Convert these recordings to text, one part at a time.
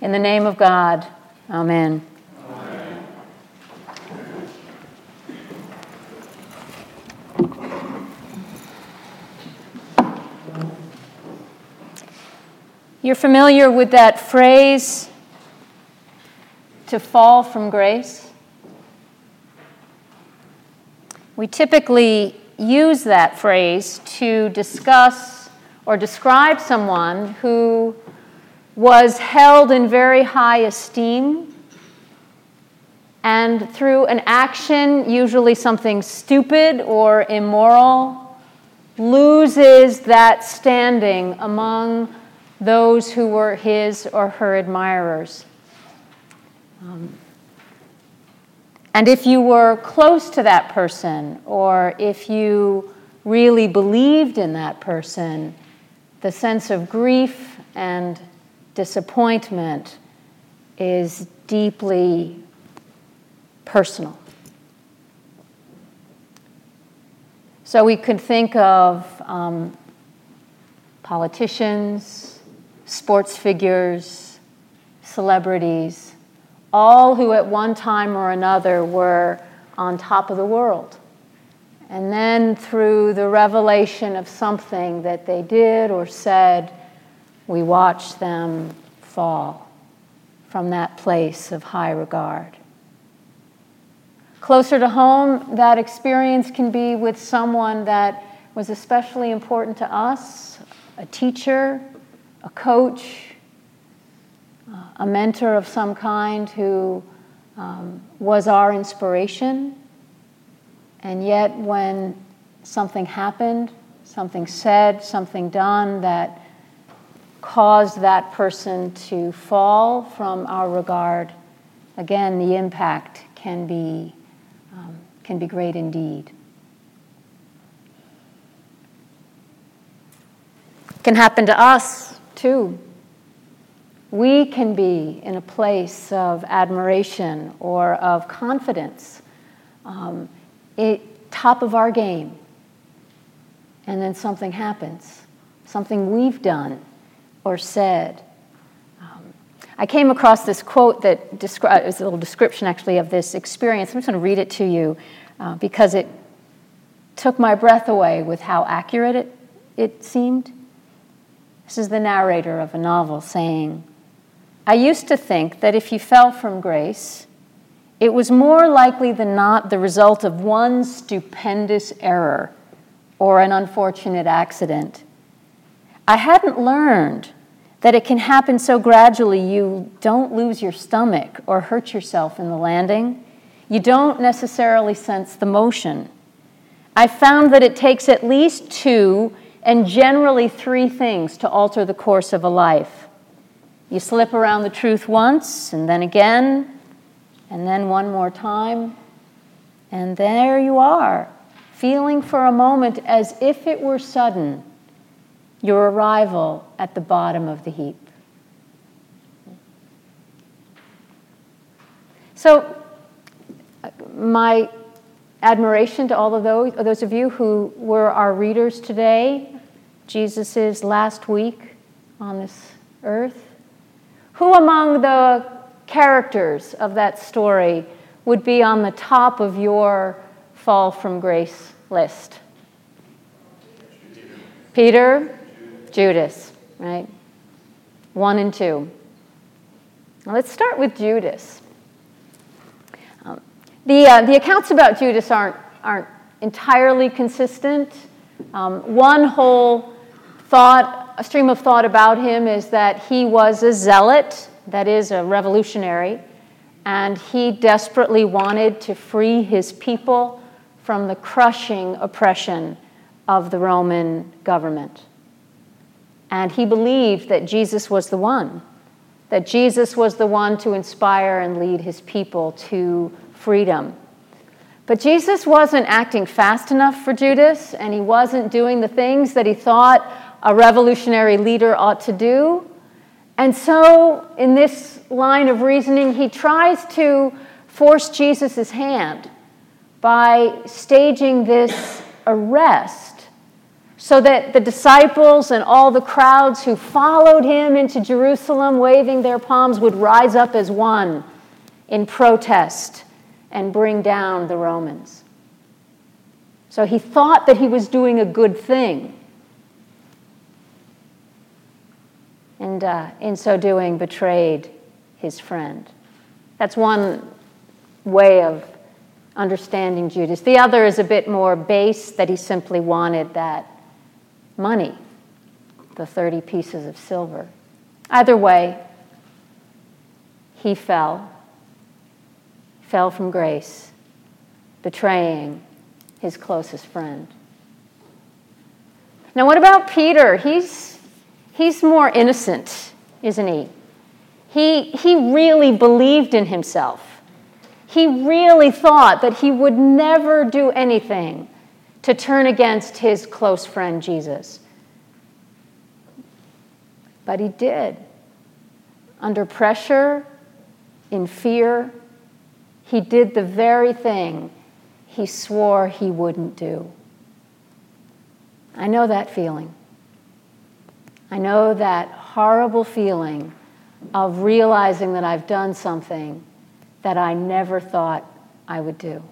In the name of God, amen. You're familiar with that phrase, to fall from grace? We typically use that phrase to discuss or describe someone who was held in very high esteem and through an action, usually something stupid or immoral, loses that standing among those who were his or her admirers. Um, and if you were close to that person, or if you really believed in that person, the sense of grief and disappointment is deeply personal. So we could think of um, politicians, sports figures, celebrities, all who at one time or another were on top of the world. And then through the revelation of something that they did or said, we watch them fall from that place of high regard. Closer to home, that experience can be with someone that was especially important to us a teacher, a coach, a mentor of some kind who um, was our inspiration. And yet, when something happened, something said, something done that caused that person to fall from our regard, again, the impact can be, um, can be great indeed. can happen to us too. We can be in a place of admiration or of confidence, um, it, top of our game, and then something happens, something we've done or said. Um, I came across this quote that describes a little description actually of this experience. I'm just going to read it to you uh, because it took my breath away with how accurate it, it seemed. This is the narrator of a novel saying, I used to think that if you fell from grace, it was more likely than not the result of one stupendous error or an unfortunate accident. I hadn't learned that it can happen so gradually you don't lose your stomach or hurt yourself in the landing. You don't necessarily sense the motion. I found that it takes at least two and generally three things to alter the course of a life. You slip around the truth once, and then again, and then one more time, and there you are, feeling for a moment as if it were sudden your arrival at the bottom of the heap. So, my admiration to all of those, those of you who were our readers today, Jesus' last week on this earth. Who among the characters of that story would be on the top of your fall from grace list? Peter, Judas, right? One and two. Now let's start with Judas. The, uh, the accounts about Judas aren't, aren't entirely consistent. Um, one whole thought, a stream of thought about him is that he was a zealot, that is, a revolutionary, and he desperately wanted to free his people from the crushing oppression of the Roman government. And he believed that Jesus was the one, that Jesus was the one to inspire and lead his people to freedom. But Jesus wasn't acting fast enough for Judas, and he wasn't doing the things that he thought a revolutionary leader ought to do. And so, in this line of reasoning, he tries to force Jesus' hand by staging this arrest so that the disciples and all the crowds who followed him into Jerusalem waving their palms would rise up as one in protest and bring down the Romans. So he thought that he was doing a good thing. And uh, in so doing, betrayed his friend. That's one way of understanding Judas. The other is a bit more base, that he simply wanted that money, the 30 pieces of silver. Either way, he fell, fell from grace, betraying his closest friend. Now, what about Peter? He's, he's more innocent, isn't he? he? He really believed in himself. He really thought that he would never do anything to turn against his close friend Jesus. But he did. Under pressure, in fear, he did the very thing he swore he wouldn't do. I know that feeling. I know that horrible feeling of realizing that I've done something that I never thought I would do.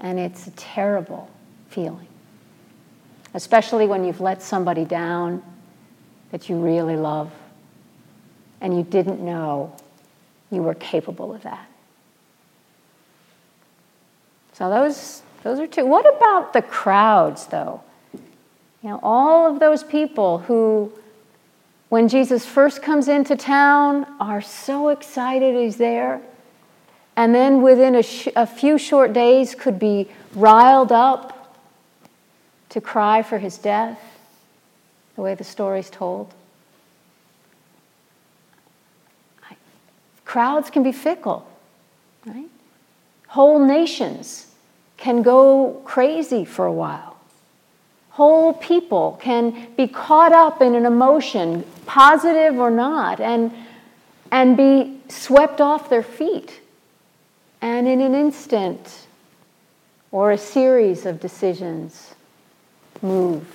And it's a terrible feeling, especially when you've let somebody down that you really love and you didn't know you were capable of that. So those, those are two. What about the crowds, though? You know, all of those people who, when Jesus first comes into town, are so excited he's there, and then within a, sh- a few short days could be riled up to cry for his death, the way the story's told. Crowds can be fickle, right? Whole nations can go crazy for a while. Whole people can be caught up in an emotion, positive or not, and, and be swept off their feet. And in an instant or a series of decisions, move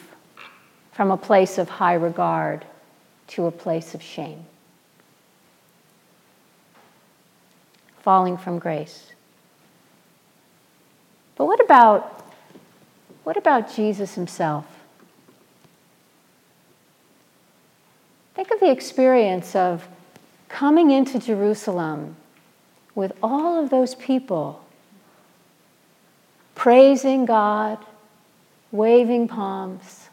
from a place of high regard to a place of shame. Falling from grace. But what about, what about Jesus himself? Think of the experience of coming into Jerusalem with all of those people praising God, waving palms,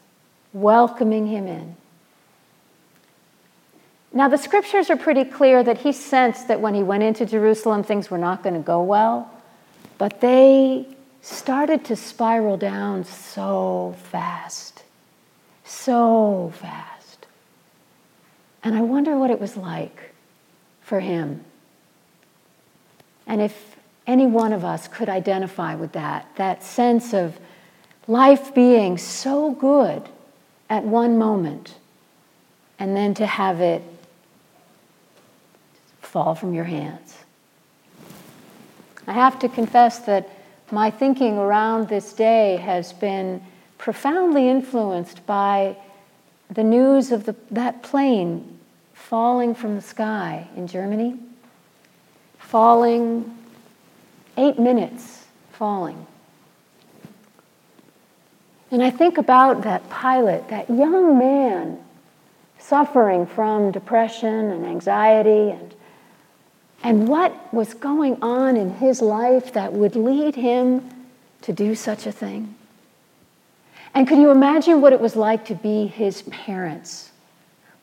welcoming him in. Now, the scriptures are pretty clear that he sensed that when he went into Jerusalem, things were not going to go well, but they started to spiral down so fast, so fast. And I wonder what it was like for him. And if any one of us could identify with that, that sense of life being so good at one moment, and then to have it fall from your hands. I have to confess that my thinking around this day has been profoundly influenced by the news of the, that plane falling from the sky in Germany, falling eight minutes, falling. And I think about that pilot, that young man suffering from depression and anxiety and and what was going on in his life that would lead him to do such a thing? And could you imagine what it was like to be his parents,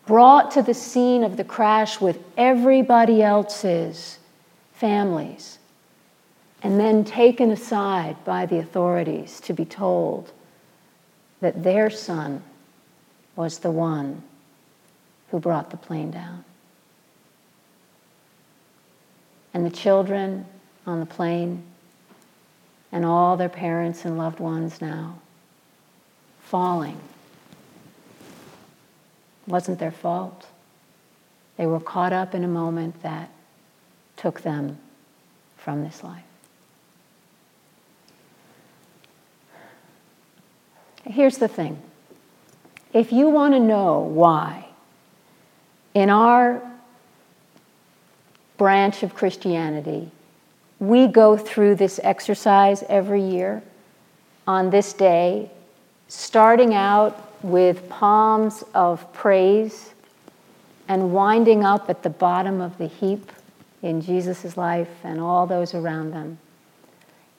brought to the scene of the crash with everybody else's families, and then taken aside by the authorities to be told that their son was the one who brought the plane down? and the children on the plane and all their parents and loved ones now falling. Wasn't their fault. They were caught up in a moment that took them from this life. here's the thing if you want to know why, in our branch of Christianity, we go through this exercise every year on this day, starting out with palms of praise and winding up at the bottom of the heap in Jesus' life and all those around them.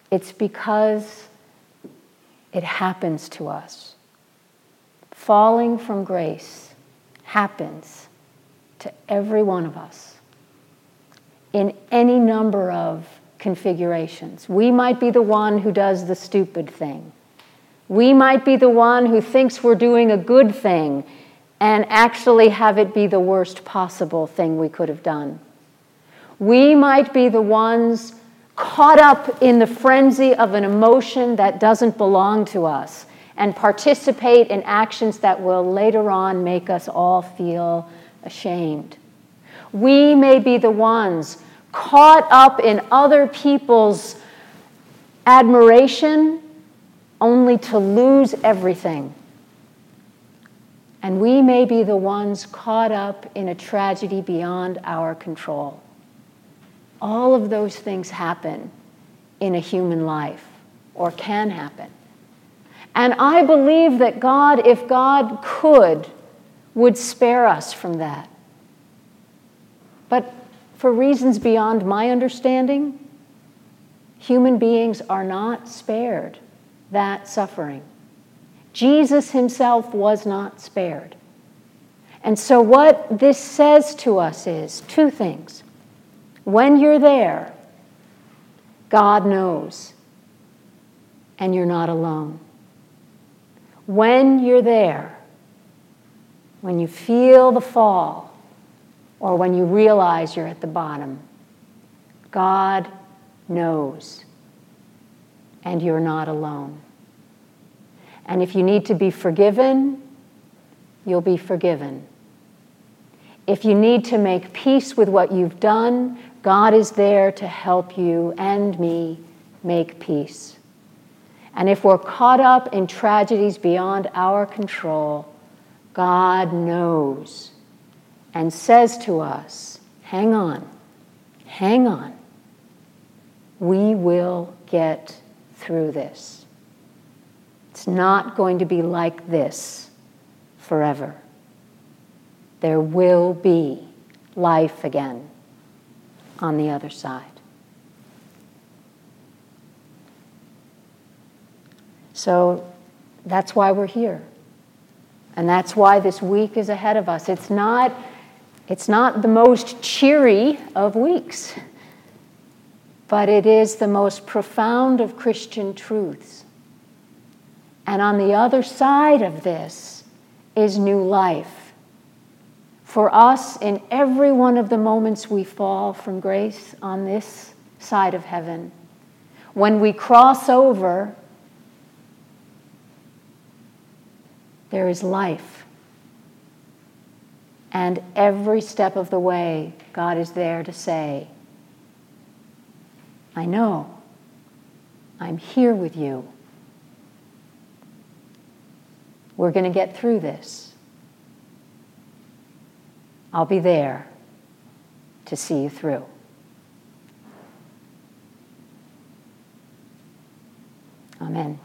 It's because it happens to us. Falling from grace happens to every one of us in any number of configurations. We might be the one who does the stupid thing. We might be the one who thinks we're doing a good thing and actually have it be the worst possible thing we could have done. We might be the ones caught up in the frenzy of an emotion that doesn't belong to us and participate in actions that will later on make us all feel ashamed. We may be the ones caught up in other people's admiration only to lose everything. And we may be the ones caught up in a tragedy beyond our control. All of those things happen in a human life or can happen. And I believe that God, if God could, would spare us from that. But for reasons beyond my understanding, human beings are not spared that suffering. Jesus himself was not spared. And so, what this says to us is two things. When you're there, God knows, and you're not alone. When you're there, when you feel the fall, or when you realize you're at the bottom, God knows, and you're not alone. And if you need to be forgiven, you'll be forgiven. If you need to make peace with what you've done, God is there to help you and me make peace. And if we're caught up in tragedies beyond our control, God knows and says to us, hang on, hang on. We will get through this. It's not going to be like this forever. There will be life again on the other side. So that's why we're here. And that's why this week is ahead of us. It's not, it's not the most cheery of weeks, but it is the most profound of Christian truths. And on the other side of this is new life. For us, in every one of the moments we fall from grace on this side of heaven, when we cross over, there is life. And every step of the way, God is there to say, I know, I'm here with you. We're going to get through this. I'll be there to see you through. Amen.